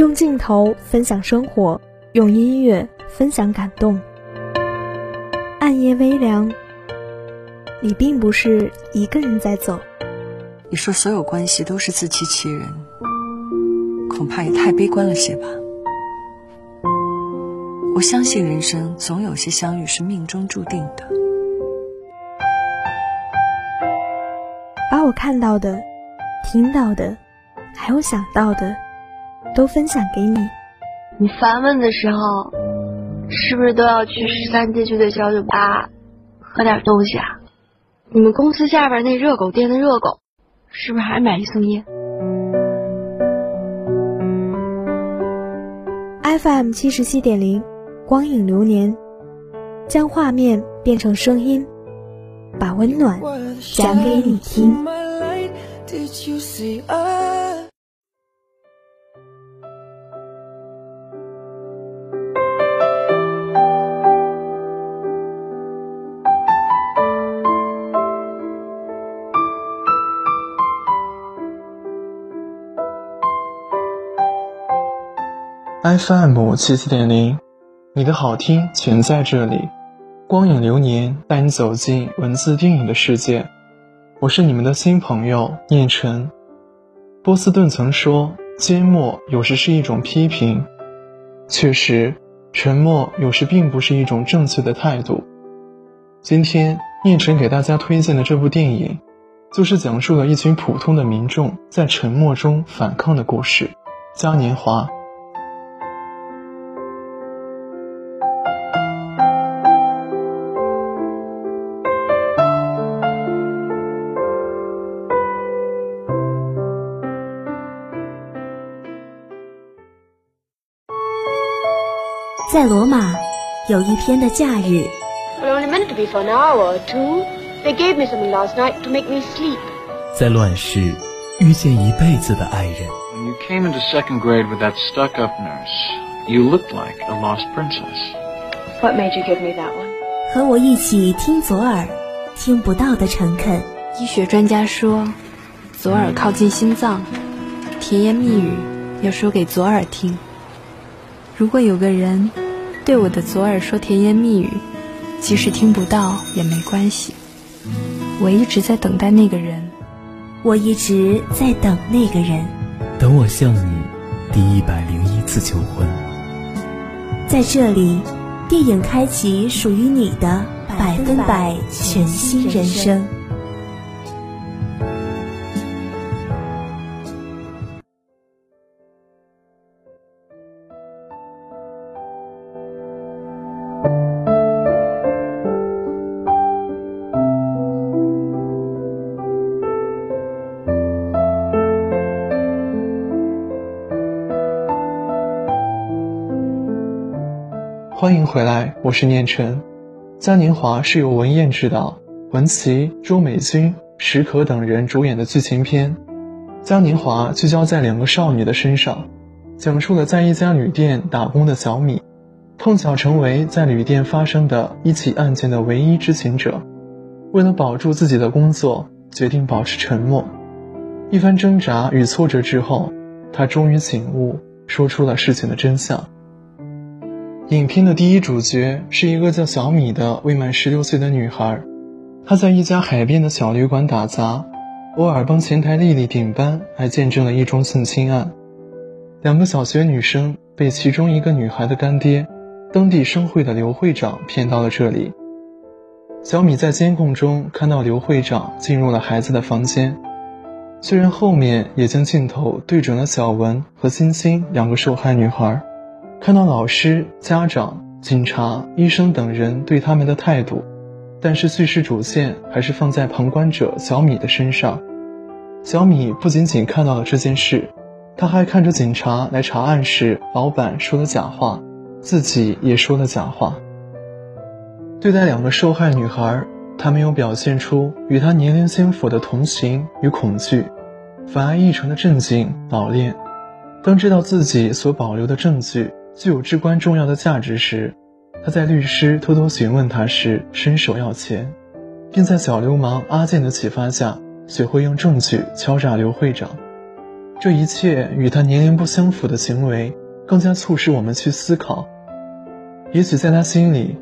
用镜头分享生活，用音乐分享感动。暗夜微凉，你并不是一个人在走。你说所有关系都是自欺欺人，恐怕也太悲观了些吧。我相信人生总有些相遇是命中注定的。把我看到的、听到的，还有想到的，都分享给你。你烦闷的时候，是不是都要去十三街区的小酒吧喝点东西啊？你们公司下边那热狗店的热狗，是不是还买一送一？FM 七十七点零。光影流年，将画面变成声音，把温暖讲给你听。FM 七七点零。你的好听全在这里，光影流年带你走进文字电影的世界。我是你们的新朋友念晨。波斯顿曾说，缄默有时是一种批评。确实，沉默有时并不是一种正确的态度。今天念晨给大家推荐的这部电影，就是讲述了一群普通的民众在沉默中反抗的故事，《嘉年华》。在罗马，有一天的假日。在乱世，遇见一辈子的爱人。和我一起听左耳，听不到的诚恳。医学专家说，左耳靠近心脏，甜言蜜语要说给左耳听。如果有个人对我的左耳说甜言蜜语，即使听不到也没关系。我一直在等待那个人，我一直在等那个人，等我向你第一百零一次求婚。在这里，电影开启属于你的百分百全新人生。回来，我是念晨。嘉年华是由文彦执导，文琪、周美君、石可等人主演的剧情片。嘉年华聚焦在两个少女的身上，讲述了在一家旅店打工的小米，碰巧成为在旅店发生的一起案件的唯一知情者。为了保住自己的工作，决定保持沉默。一番挣扎与挫折之后，他终于醒悟，说出了事情的真相。影片的第一主角是一个叫小米的未满十六岁的女孩，她在一家海边的小旅馆打杂，偶尔帮前台丽丽顶班，还见证了一桩性侵案。两个小学女生被其中一个女孩的干爹，当地商会的刘会长骗到了这里。小米在监控中看到刘会长进入了孩子的房间，虽然后面也将镜头对准了小文和欣欣两个受害女孩。看到老师、家长、警察、医生等人对他们的态度，但是叙事主线还是放在旁观者小米的身上。小米不仅仅看到了这件事，他还看着警察来查案时，老板说的假话，自己也说了假话。对待两个受害女孩，他没有表现出与他年龄相符的同情与恐惧，反而异常的镇静老练。当知道自己所保留的证据。具有至关重要的价值时，他在律师偷偷询问他时伸手要钱，并在小流氓阿健的启发下学会用证据敲诈刘会长。这一切与他年龄不相符的行为，更加促使我们去思考。也许在他心里，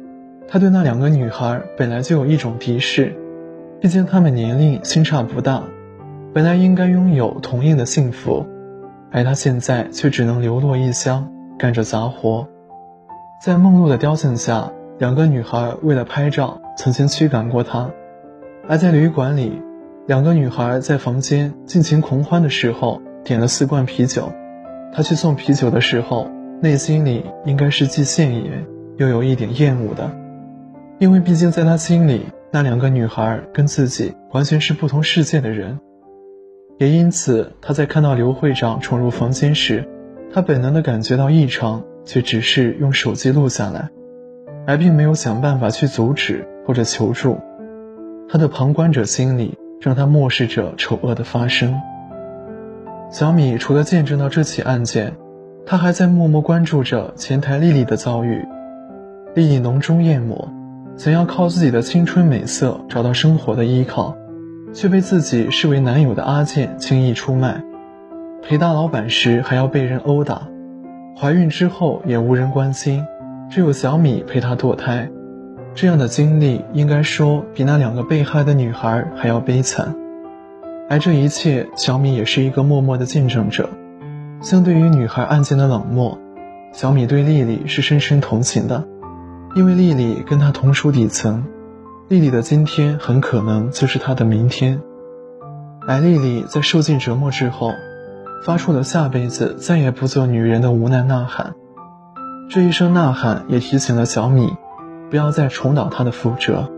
他对那两个女孩本来就有一种敌视，毕竟她们年龄相差不大，本来应该拥有同样的幸福，而他现在却只能流落异乡，干着杂活。在梦露的雕像下，两个女孩为了拍照，曾经驱赶过他；而在旅馆里，两个女孩在房间尽情狂欢的时候，点了四罐啤酒。他去送啤酒的时候，内心里应该是既羡艳又有一点厌恶的，因为毕竟在他心里，那两个女孩跟自己完全是不同世界的人。也因此，他在看到刘会长闯入房间时，他本能的感觉到异常。却只是用手机录下来，而并没有想办法去阻止或者求助。他的旁观者心理让他漠视着丑恶的发生。小米除了见证到这起案件，他还在默默关注着前台丽丽的遭遇。丽丽浓妆艳抹，想要靠自己的青春美色找到生活的依靠，却被自己视为男友的阿健轻易出卖。陪大老板时还要被人殴打。怀孕之后也无人关心，只有小米陪她堕胎，这样的经历应该说比那两个被害的女孩还要悲惨。而这一切，小米也是一个默默的见证者。相对于女孩案件的冷漠，小米对丽丽是深深同情的，因为丽丽跟她同属底层，丽丽的今天很可能就是她的明天。而丽丽在受尽折磨之后。发出了下辈子再也不做女人的无奈呐喊，这一声呐喊也提醒了小米，不要再重蹈他的覆辙。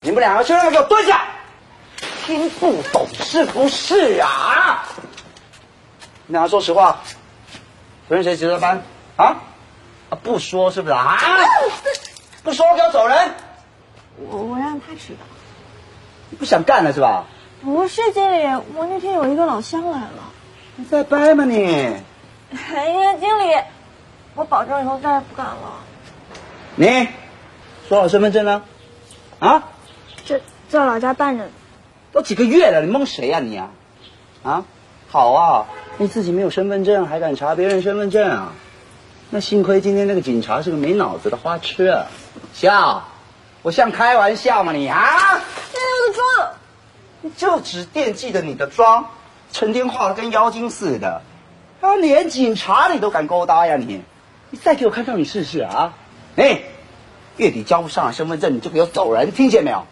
你们两个现在给我蹲下！是不是啊？你俩说实话，昨天谁值的班啊？啊，不说是不是啊？不说给我走人！我我让他值的。你不想干了是吧？不是经理，我那天有一个老乡来了。你在掰吗你？哎呀经理，我保证以后再也不敢了。你，说好身份证呢？啊？这在老家办着。都几个月了，你蒙谁呀你啊？啊，好啊，你自己没有身份证还敢查别人身份证啊？那幸亏今天那个警察是个没脑子的花痴，笑，我像开玩笑吗你啊？这我的妆，你就只惦记着你的妆，成天化的跟妖精似的，啊，连警察你都敢勾搭呀你？你再给我看到你试试啊？哎，月底交不上身份证你就给我走人，听见没有？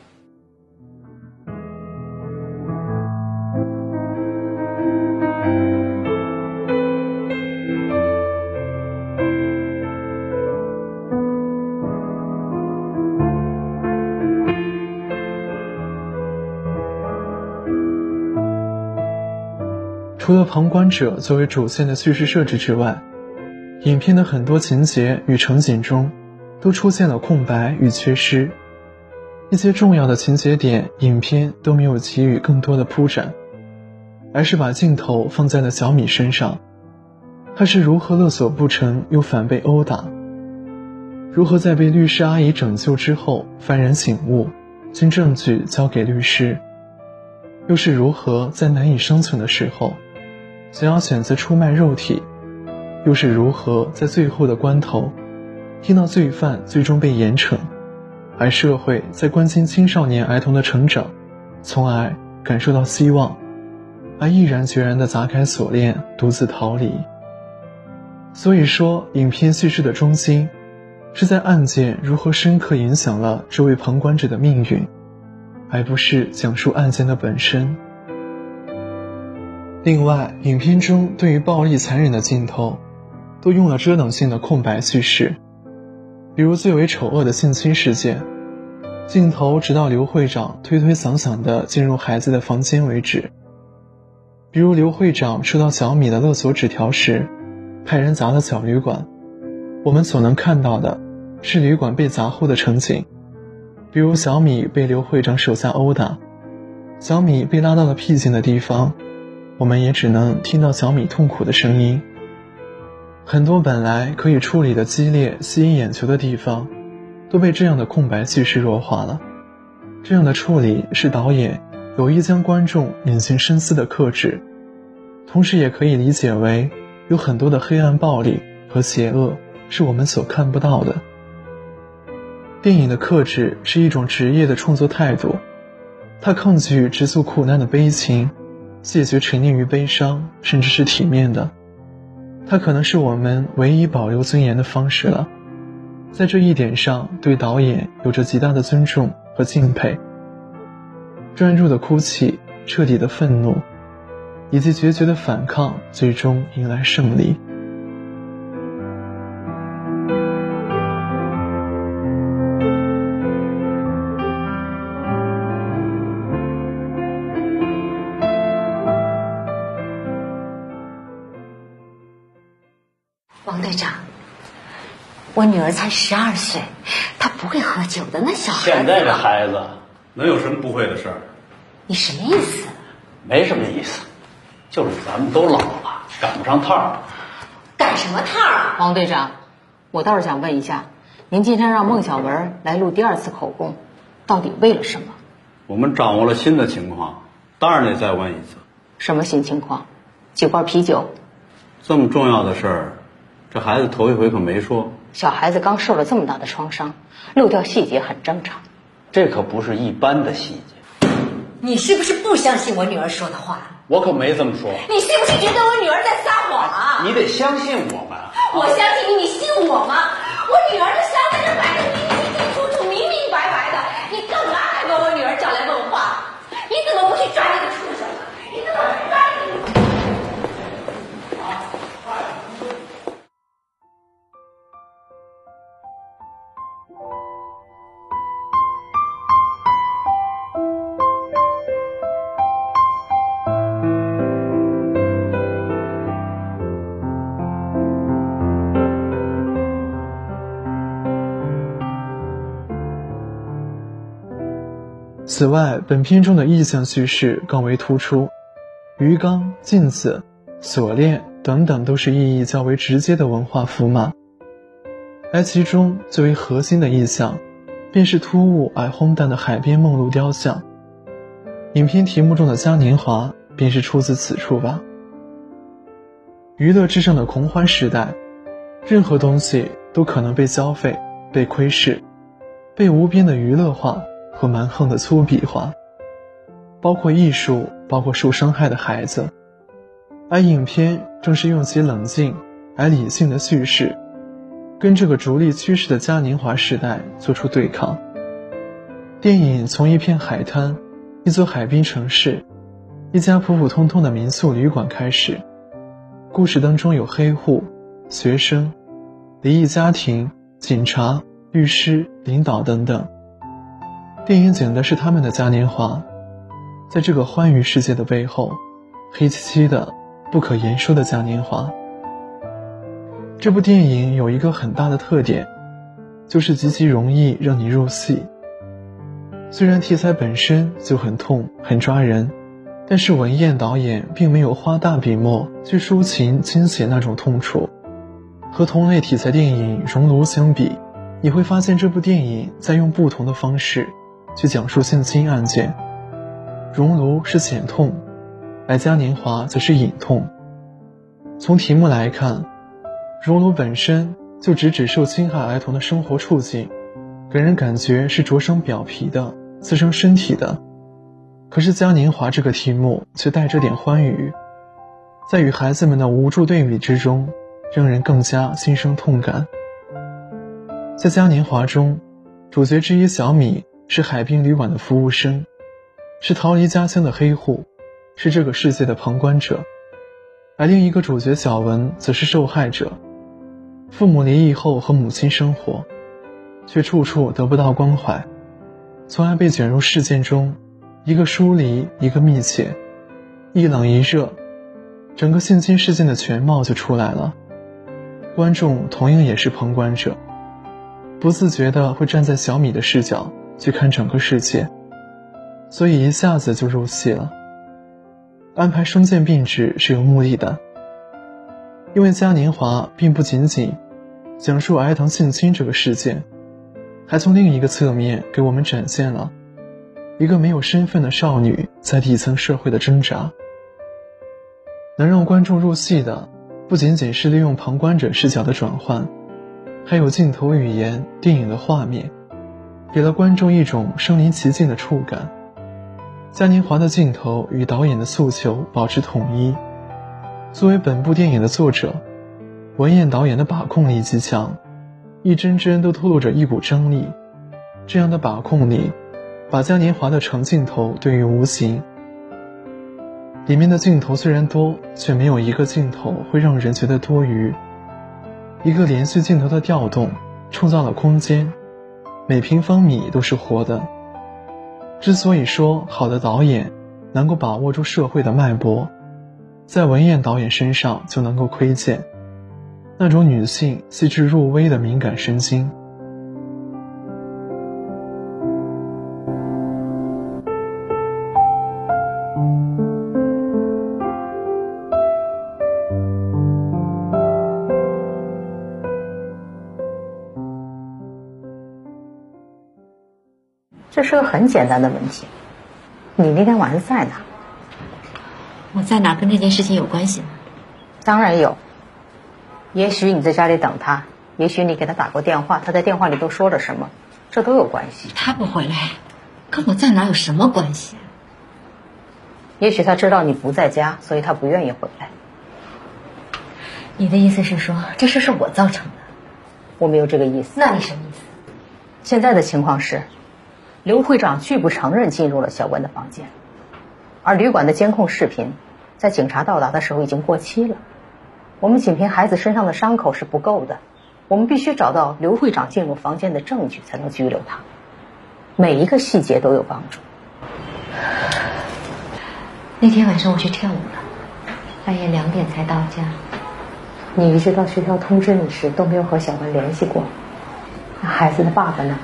除了旁观者作为主线的叙事设置之外，影片的很多情节与场景中都出现了空白与缺失，一些重要的情节点，影片都没有给予更多的铺展，而是把镜头放在了小米身上，他是如何勒索不成又反被殴打，如何在被律师阿姨拯救之后幡然醒悟，将证据交给律师，又是如何在难以生存的时候。想要选择出卖肉体，又是如何在最后的关头，听到罪犯最终被严惩，而社会在关心青少年儿童的成长，从而感受到希望，而毅然决然地砸开锁链，独自逃离。所以说，影片叙事的中心，是在案件如何深刻影响了这位旁观者的命运，而不是讲述案件的本身。另外，影片中对于暴力残忍的镜头，都用了遮挡性的空白叙事，比如最为丑恶的性侵事件，镜头直到刘会长推推搡搡的进入孩子的房间为止；比如刘会长收到小米的勒索纸条时，派人砸了小旅馆，我们所能看到的是旅馆被砸后的场景；比如小米被刘会长手下殴打。小米被拉到了僻静的地方，我们也只能听到小米痛苦的声音。很多本来可以处理的激烈、吸引眼球的地方，都被这样的空白叙事弱化了。这样的处理是导演有意将观众引进深思的克制，同时也可以理解为有很多的黑暗、暴力和邪恶是我们所看不到的。电影的克制是一种职业的创作态度，它抗拒直诉苦难的悲情，谢绝沉溺于悲伤，甚至是体面的。它可能是我们唯一保留尊严的方式了。在这一点上，对导演有着极大的尊重。和敬佩，专注的哭泣，彻底的愤怒，以及决绝的反抗，最终迎来胜利。女儿才十二岁。她不会喝酒的那小孩，现在这孩子能有什么不会的事儿？你什么意思？没什么意思，就是咱们都老了，赶不上趟儿。赶什么趟啊？王队长，我倒是想问一下，您今天让孟小文来录第二次口供，到底为了什么？我们掌握了新的情况，当然得再问一次。什么新情况？几罐啤酒？这么重要的事儿，这孩子头一回可没说。小孩子刚受了这么大的创伤。漏掉细节很正常，这可不是一般的细节。你是不是不相信我女儿说的话？我可没这么说。你是不是觉得我女儿在撒谎啊？你得相信我们。我相信你，你信我吗？我女儿的伤在这摆着。此外，本片中的意象叙事更为突出，鱼缸、镜子、锁链等等都是意义较为直接的文化符码。而其中最为核心的意象，便是突兀而荒诞的海边梦露雕像。影片题目中的嘉年华便是出自此处吧。娱乐至上的狂欢时代，任何东西都可能被消费、被窥视、被无边的娱乐化。和蛮横的粗鄙化，包括艺术，包括受伤害的孩子，而影片正是用其冷静而理性的叙事，跟这个逐利趋势的嘉年华时代做出对抗。电影从一片海滩、一座海滨城市、一家普普通通的民宿旅馆开始，故事当中有黑户、学生、离异家庭、警察、律师、领导等等。电影讲的是他们的嘉年华，在这个欢愉世界的背后，黑漆漆的、不可言说的嘉年华。这部电影有一个很大的特点，就是极其容易让你入戏。虽然题材本身就很痛、很抓人，但是文彦导演并没有花大笔墨去抒情倾写那种痛楚。和同类题材电影《熔炉》相比，你会发现这部电影在用不同的方式。去讲述性侵案件，熔炉是显痛，而嘉年华则是隐痛。从题目来看，熔炉本身就直指受侵害儿童的生活处境，给人感觉是灼伤表皮的、刺伤身体的。可是嘉年华这个题目却带着点欢愉，在与孩子们的无助对比之中，让人更加心生痛感。在嘉年华中，主角之一小米。是海滨旅馆的服务生，是逃离家乡的黑户，是这个世界的旁观者，而另一个主角小文则是受害者。父母离异后和母亲生活，却处处得不到关怀，从而被卷入事件中，一个疏离，一个密切，一冷一热，整个性侵事件的全貌就出来了。观众同样也是旁观者，不自觉的会站在小米的视角。去看整个世界，所以一下子就入戏了。安排生剑并置是有目的的，因为嘉年华并不仅仅讲述儿童性侵这个事件，还从另一个侧面给我们展现了一个没有身份的少女在底层社会的挣扎。能让观众入戏的，不仅仅是利用旁观者视角的转换，还有镜头语言、电影的画面，给了观众一种身临其境的触感。嘉年华的镜头与导演的诉求保持统一。作为本部电影的作者，文彦导演的把控力极强，一帧帧都透露着一股张力。这样的把控力，把嘉年华的长镜头对于无形。里面的镜头虽然多，却没有一个镜头会让人觉得多余。一个连续镜头的调动，创造了空间，每平方米都是活的。之所以说好的导演能够把握住社会的脉搏，在文燕导演身上就能够窥见那种女性细致入微的敏感神经。这是个很简单的问题。你那天晚上在哪？我在哪跟这件事情有关系吗？当然有。也许你在家里等他，也许你给他打过电话，他在电话里都说了什么，这都有关系。他不回来，跟我在哪有什么关系？也许他知道你不在家，所以他不愿意回来。你的意思是说，这事是我造成的？我没有这个意思。那你什么意思？现在的情况是。刘会长拒不承认进入了小文的房间，而旅馆的监控视频在警察到达的时候已经过期了。我们仅凭孩子身上的伤口是不够的，我们必须找到刘会长进入房间的证据才能拘留他。每一个细节都有帮助。那天晚上我去跳舞了，半夜两点才到家。你一直到学校通知你时都没有和小文联系过，那孩子的爸爸呢？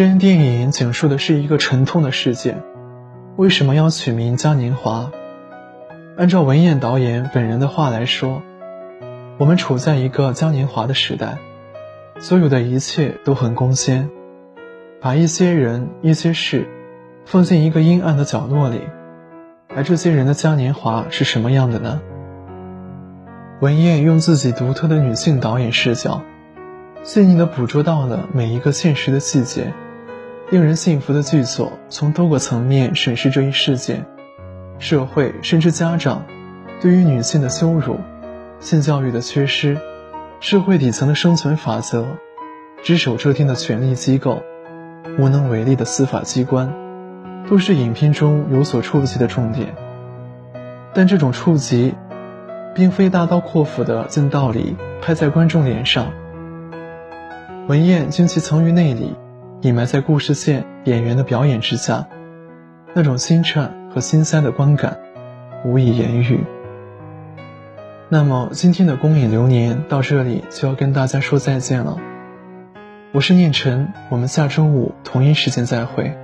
既然电影讲述的是一个沉痛的事件，为什么要取名嘉年华？按照文彦导演本人的话来说，我们处在一个嘉年华的时代，所有的一切都很光鲜，把一些人、一些事放进一个阴暗的角落里，而这些人的嘉年华是什么样的呢？文彦用自己独特的女性导演视角。细腻地捕捉到了每一个现实的细节，令人信服的剧作从多个层面审视这一事件，社会甚至家长对于女性的羞辱、性教育的缺失、社会底层的生存法则、只手遮天的权力机构、无能为力的司法机关，都是影片中有所触及的重点。但这种触及，并非大刀阔斧的将道理拍在观众脸上。文彦将其藏于内里，隐埋在故事线、演员的表演之下，那种心颤和心塞的观感，无以言喻。那么今天的公影流年到这里就要跟大家说再见了。我是念晨，我们下周五同一时间再会。